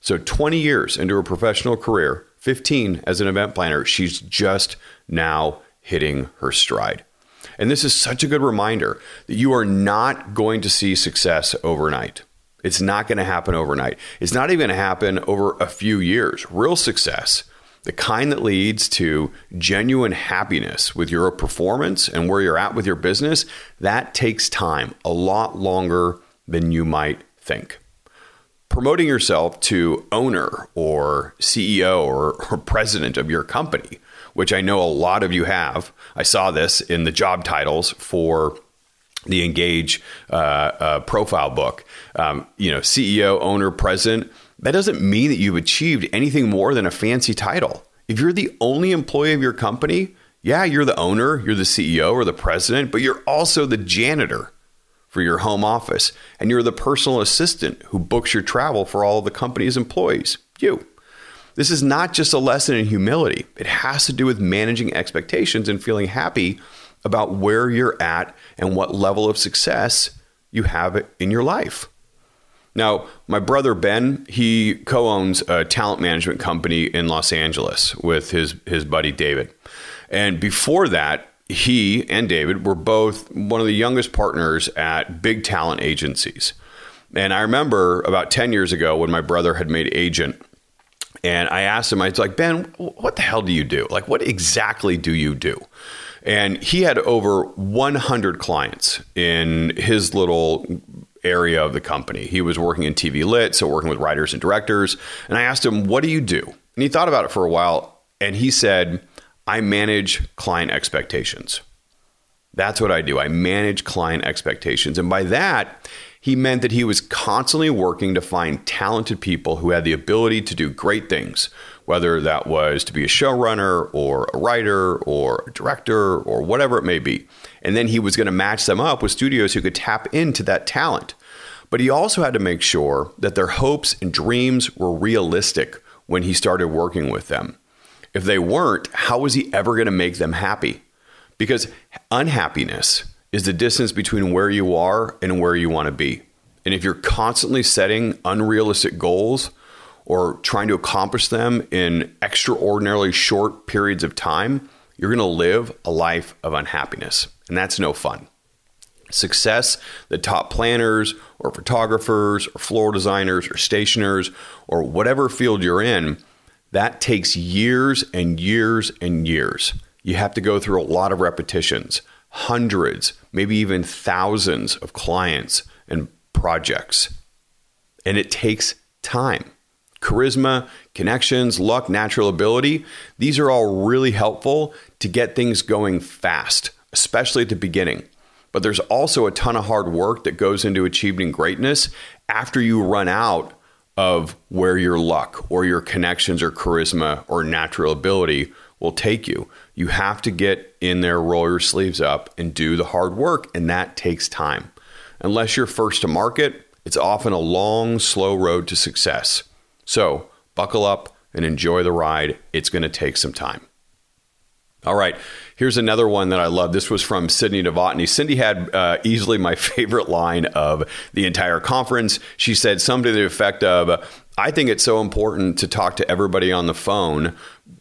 So 20 years into her professional career, 15 as an event planner, she's just now hitting her stride. And this is such a good reminder that you are not going to see success overnight. It's not going to happen overnight. It's not even going to happen over a few years. Real success the kind that leads to genuine happiness with your performance and where you're at with your business, that takes time, a lot longer than you might think. Promoting yourself to owner or CEO or, or president of your company, which I know a lot of you have. I saw this in the job titles for the Engage uh, uh, profile book. Um, you know, CEO, owner, president that doesn't mean that you've achieved anything more than a fancy title. If you're the only employee of your company, yeah, you're the owner, you're the CEO or the president, but you're also the janitor for your home office, and you're the personal assistant who books your travel for all of the company's employees. You. This is not just a lesson in humility, it has to do with managing expectations and feeling happy about where you're at and what level of success you have in your life. Now, my brother Ben, he co-owns a talent management company in Los Angeles with his his buddy David. And before that, he and David were both one of the youngest partners at big talent agencies. And I remember about 10 years ago when my brother had made agent and I asked him, I was like, Ben, what the hell do you do? Like, what exactly do you do? And he had over 100 clients in his little area of the company. He was working in TV lit, so working with writers and directors. And I asked him, What do you do? And he thought about it for a while and he said, I manage client expectations. That's what I do. I manage client expectations. And by that, he meant that he was constantly working to find talented people who had the ability to do great things, whether that was to be a showrunner or a writer or a director or whatever it may be. And then he was going to match them up with studios who could tap into that talent. But he also had to make sure that their hopes and dreams were realistic when he started working with them. If they weren't, how was he ever going to make them happy? Because unhappiness is the distance between where you are and where you want to be. And if you're constantly setting unrealistic goals or trying to accomplish them in extraordinarily short periods of time, you're going to live a life of unhappiness. And that's no fun. Success the top planners or photographers or floor designers or stationers or whatever field you're in, that takes years and years and years. You have to go through a lot of repetitions hundreds, maybe even thousands of clients and projects. And it takes time. Charisma, connections, luck, natural ability, these are all really helpful to get things going fast, especially at the beginning. But there's also a ton of hard work that goes into achieving greatness after you run out of where your luck or your connections or charisma or natural ability will take you. You have to get in there, roll your sleeves up, and do the hard work, and that takes time. Unless you're first to market, it's often a long, slow road to success. So buckle up and enjoy the ride. It's going to take some time. All right, here's another one that I love. This was from Cindy Novotny. Cindy had uh, easily my favorite line of the entire conference. She said something to the effect of, I think it's so important to talk to everybody on the phone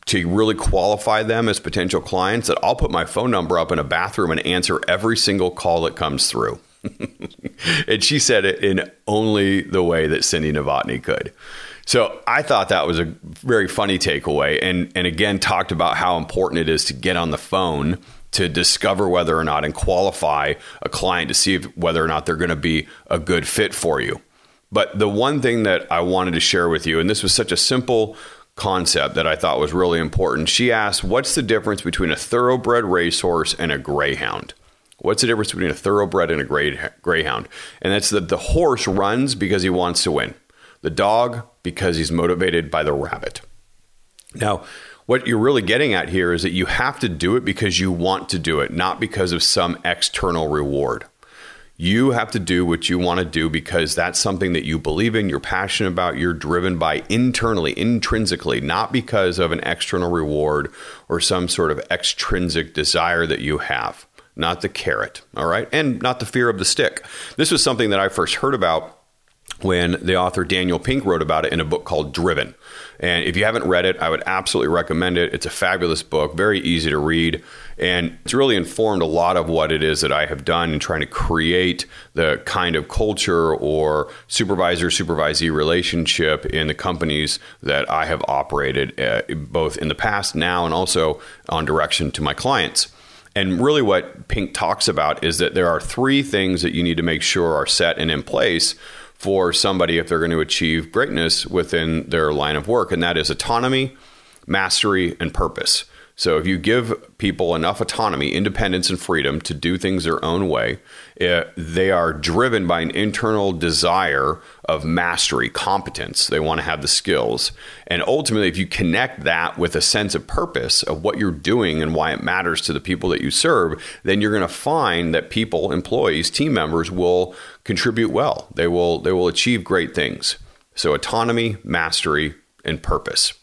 to really qualify them as potential clients that I'll put my phone number up in a bathroom and answer every single call that comes through. and she said it in only the way that Cindy Novotny could. So I thought that was a very funny takeaway, and and again talked about how important it is to get on the phone to discover whether or not and qualify a client to see if, whether or not they're going to be a good fit for you. But the one thing that I wanted to share with you, and this was such a simple concept that I thought was really important. She asked, What's the difference between a thoroughbred racehorse and a greyhound? What's the difference between a thoroughbred and a greyhound? And that's that the horse runs because he wants to win, the dog because he's motivated by the rabbit. Now, what you're really getting at here is that you have to do it because you want to do it, not because of some external reward. You have to do what you want to do because that's something that you believe in, you're passionate about, you're driven by internally, intrinsically, not because of an external reward or some sort of extrinsic desire that you have. Not the carrot, all right? And not the fear of the stick. This was something that I first heard about when the author Daniel Pink wrote about it in a book called Driven. And if you haven't read it, I would absolutely recommend it. It's a fabulous book, very easy to read, and it's really informed a lot of what it is that I have done in trying to create the kind of culture or supervisor supervisee relationship in the companies that I have operated uh, both in the past, now, and also on direction to my clients. And really, what Pink talks about is that there are three things that you need to make sure are set and in place for somebody if they're going to achieve greatness within their line of work, and that is autonomy, mastery, and purpose. So if you give people enough autonomy, independence, and freedom to do things their own way, it, eh, they are driven by an internal desire of mastery, competence. They want to have the skills. And ultimately, if you connect that with a sense of purpose of what you're doing and why it matters to the people that you serve, then you're going to find that people, employees, team members will contribute well. They will they will achieve great things. So autonomy, mastery, and purpose.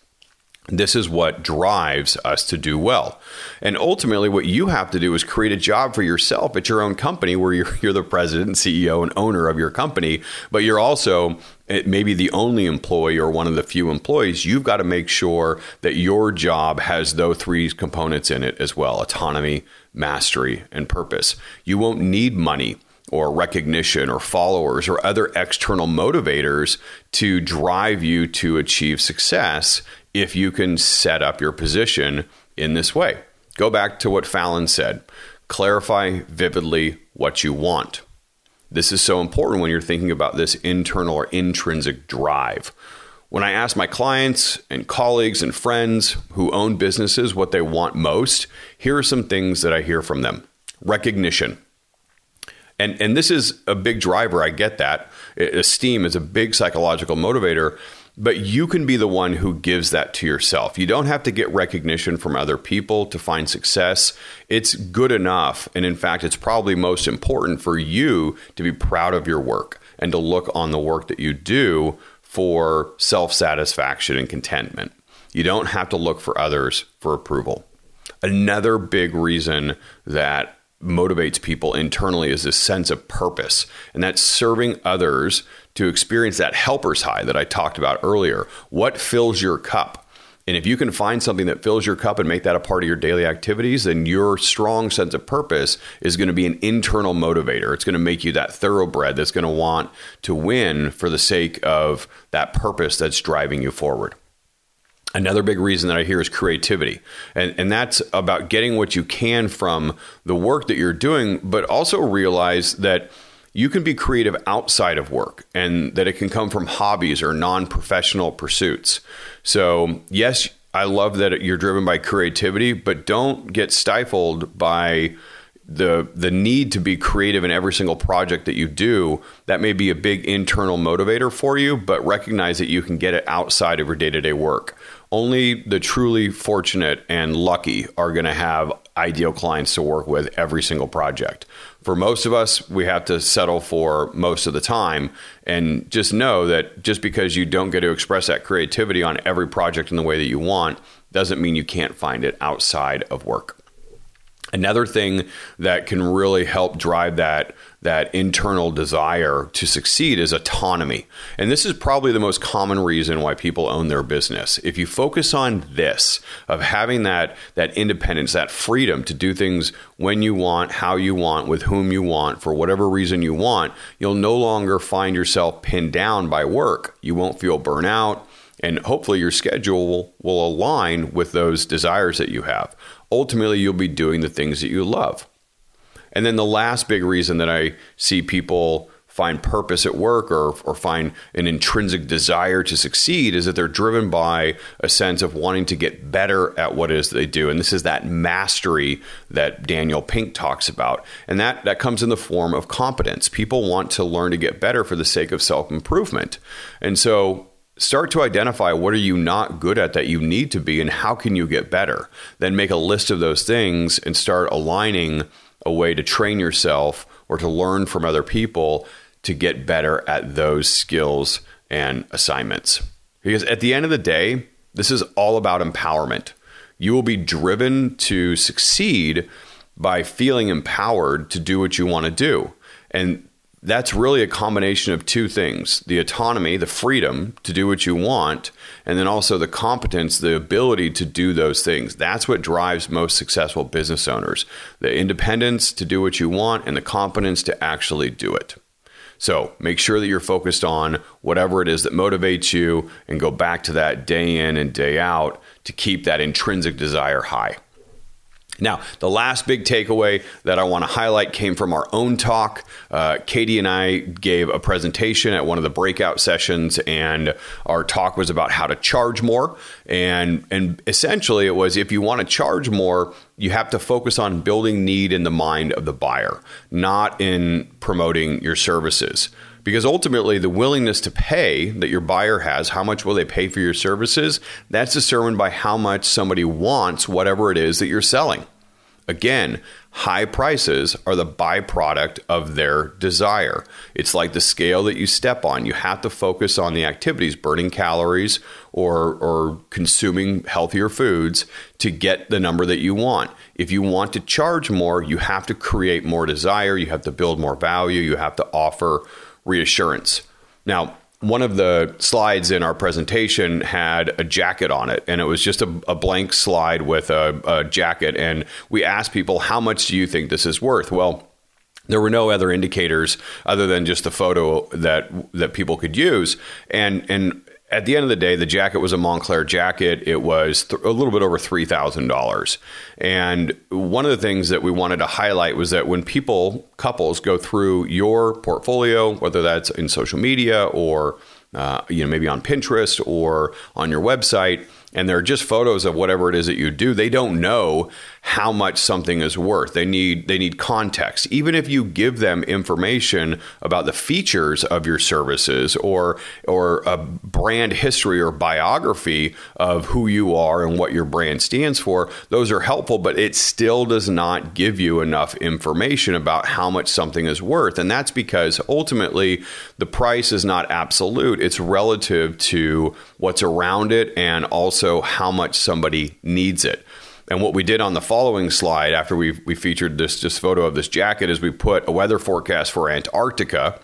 This is what drives us to do well. And ultimately, what you have to do is create a job for yourself at your own company where you're, you're the president, CEO, and owner of your company, but you're also eh, maybe the only employee or one of the few employees. You've got to make sure that your job has those three components in it as well autonomy, mastery, and purpose. You won't need money or recognition or followers or other external motivators to drive you to achieve success if you can set up your position in this way. Go back to what Fallon said clarify vividly what you want. This is so important when you're thinking about this internal or intrinsic drive. When I ask my clients and colleagues and friends who own businesses what they want most, here are some things that I hear from them. recognition. And, and this is a big driver. I get that. Esteem is a big psychological motivator, but you can be the one who gives that to yourself. You don't have to get recognition from other people to find success. It's good enough. And in fact, it's probably most important for you to be proud of your work and to look on the work that you do for self satisfaction and contentment. You don't have to look for others for approval. Another big reason that motivates people internally is this sense of purpose, and that's serving others to experience that helper's high that I talked about earlier. What fills your cup? And if you can find something that fills your cup and make that a part of your daily activities, then your strong sense of purpose is going to be an internal motivator. It's going to make you that thoroughbred that's going to want to win for the sake of that purpose that's driving you forward. Another big reason that I hear is creativity. And, and that's about getting what you can from the work that you're doing, but also realize that you can be creative outside of work and that it can come from hobbies or non professional pursuits. So, yes, I love that you're driven by creativity, but don't get stifled by the the need to be creative in every single project that you do that may be a big internal motivator for you but recognize that you can get it outside of your day-to-day work only the truly fortunate and lucky are going to have ideal clients to work with every single project. For most of us we have to settle for most of the time and just know that just because you don't get to express that creativity on every project in the way that you want doesn't mean you can't find it outside of work. Another thing that can really help drive that that internal desire to succeed is autonomy. And this is probably the most common reason why people own their business. If you focus on this of having that that independence, that freedom to do things when you want, how you want, with whom you want, for whatever reason you want, you'll no longer find yourself pinned down by work. You won't feel burnout and hopefully your schedule will, will align with those desires that you have ultimately you'll be doing the things that you love. And then the last big reason that I see people find purpose at work or, or find an intrinsic desire to succeed is that they're driven by a sense of wanting to get better at what it is they do. And this is that mastery that Daniel Pink talks about. And that, that comes in the form of competence. People want to learn to get better for the sake of self improvement. And so start to identify what are you not good at that you need to be and how can you get better then make a list of those things and start aligning a way to train yourself or to learn from other people to get better at those skills and assignments. Because at the end of the day this is all about empowerment. You will be driven to succeed by feeling empowered to do what you want to do. And that's really a combination of two things the autonomy, the freedom to do what you want, and then also the competence, the ability to do those things. That's what drives most successful business owners the independence to do what you want and the competence to actually do it. So make sure that you're focused on whatever it is that motivates you and go back to that day in and day out to keep that intrinsic desire high. Now, the last big takeaway that I want to highlight came from our own talk. Uh, Katie and I gave a presentation at one of the breakout sessions, and our talk was about how to charge more. And, and essentially, it was if you want to charge more, you have to focus on building need in the mind of the buyer, not in promoting your services because ultimately the willingness to pay that your buyer has how much will they pay for your services that's determined by how much somebody wants whatever it is that you're selling. Again high prices are the byproduct of their desire. It's like the scale that you step on. You have to focus on the activities burning calories or or consuming healthier foods to get the number that you want. If you want to charge more you have to create more desire. You have to build more value. You have to offer reassurance. Now, one of the slides in our presentation had a jacket on it, and it was just a, a blank slide with a, a jacket. And we asked people, How much do you think this is worth? Well, there were no other indicators other than just the photo that that people could use and and at the end of the day, the jacket was a Moncler jacket. It was th- a little bit over $3,000. And one of the things that we wanted to highlight was that when people, couples, go through your portfolio, whether that's in social media or uh, you know maybe on Pinterest or on your website, and they're just photos of whatever it is that you do, they don't know how much something is worth. They need they need context. Even if you give them information about the features of your services or or a brand history or biography of who you are and what your brand stands for, those are helpful, but it still does not give you enough information about how much something is worth. And that's because ultimately the price is not absolute. It's relative to what's around it and also how much somebody needs it. And what we did on the following slide after we, we featured this just photo of this jacket is we put a weather forecast for Antarctica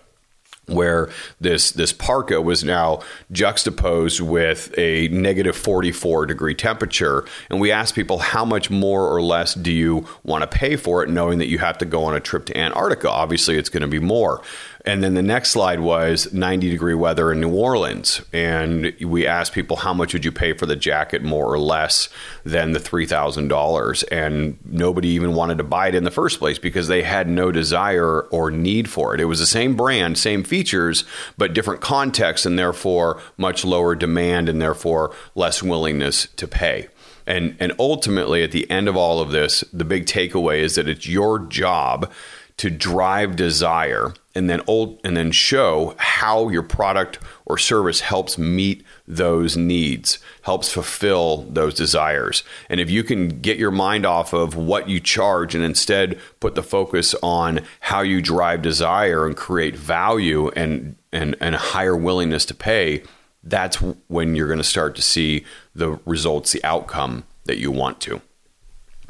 where this this parka was now juxtaposed with a negative 44 degree temperature. And we asked people how much more or less do you want to pay for it knowing that you have to go on a trip to Antarctica? Obviously it's going to be more and then the next slide was 90 degree weather in New Orleans. And we asked people, how much would you pay for the jacket more or less than the $3,000? And nobody even wanted to buy it in the first place because they had no desire or need for it. It was the same brand, same features, but different context, and therefore much lower demand and therefore less willingness to pay. And, and ultimately, at the end of all of this, the big takeaway is that it's your job to drive desire and then old and then show how your product or service helps meet those needs helps fulfill those desires. And if you can get your mind off of what you charge and instead put the focus on how you drive desire and create value and and, and a higher willingness to pay that's when you're going to start to see the results the outcome that you want to.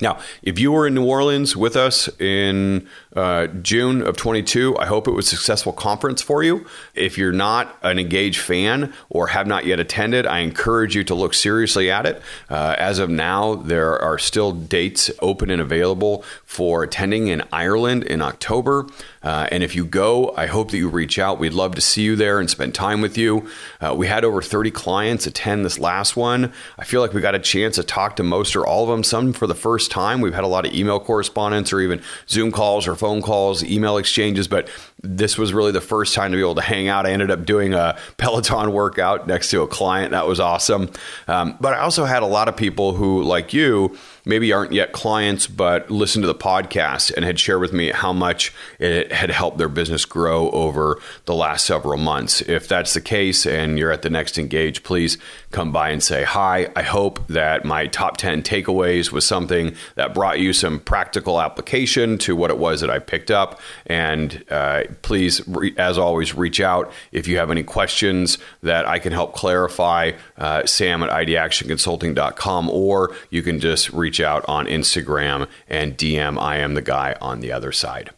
Now, if you were in New Orleans with us in uh, June of 22, I hope it was a successful conference for you. If you're not an engaged fan or have not yet attended, I encourage you to look seriously at it. Uh, as of now, there are still dates open and available for attending in Ireland in October. Uh, and if you go, I hope that you reach out. We'd love to see you there and spend time with you. Uh, we had over 30 clients attend this last one. I feel like we got a chance to talk to most or all of them, some for the first time. We've had a lot of email correspondence or even Zoom calls or phone calls, email exchanges, but this was really the first time to be able to hang out. I ended up doing a Peloton workout next to a client. That was awesome. Um, but I also had a lot of people who, like you, maybe aren't yet clients, but listen to the podcast and had shared with me how much it had helped their business grow over the last several months. If that's the case and you're at the next Engage, please come by and say hi. I hope that my top 10 takeaways was something that brought you some practical application to what it was that I picked up. And uh, please, as always, reach out if you have any questions that I can help clarify. Uh, Sam at idactionconsulting.com, or you can just reach reach out on Instagram and DM I am the guy on the other side.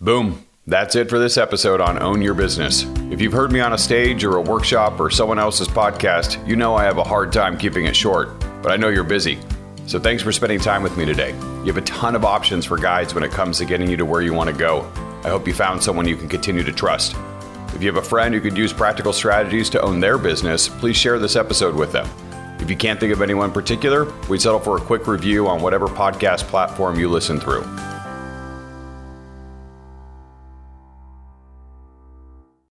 Boom. That's it for this episode on Own Your Business. If you've heard me on a stage or a workshop or someone else's podcast, you know I have a hard time keeping it short, but I know you're busy. So thanks for spending time with me today. You have a ton of options for guides when it comes to getting you to where you want to go. I hope you found someone you can continue to trust. If you have a friend who could use practical strategies to own their business, please share this episode with them. If you can't think of anyone in particular, we'd settle for a quick review on whatever podcast platform you listen through.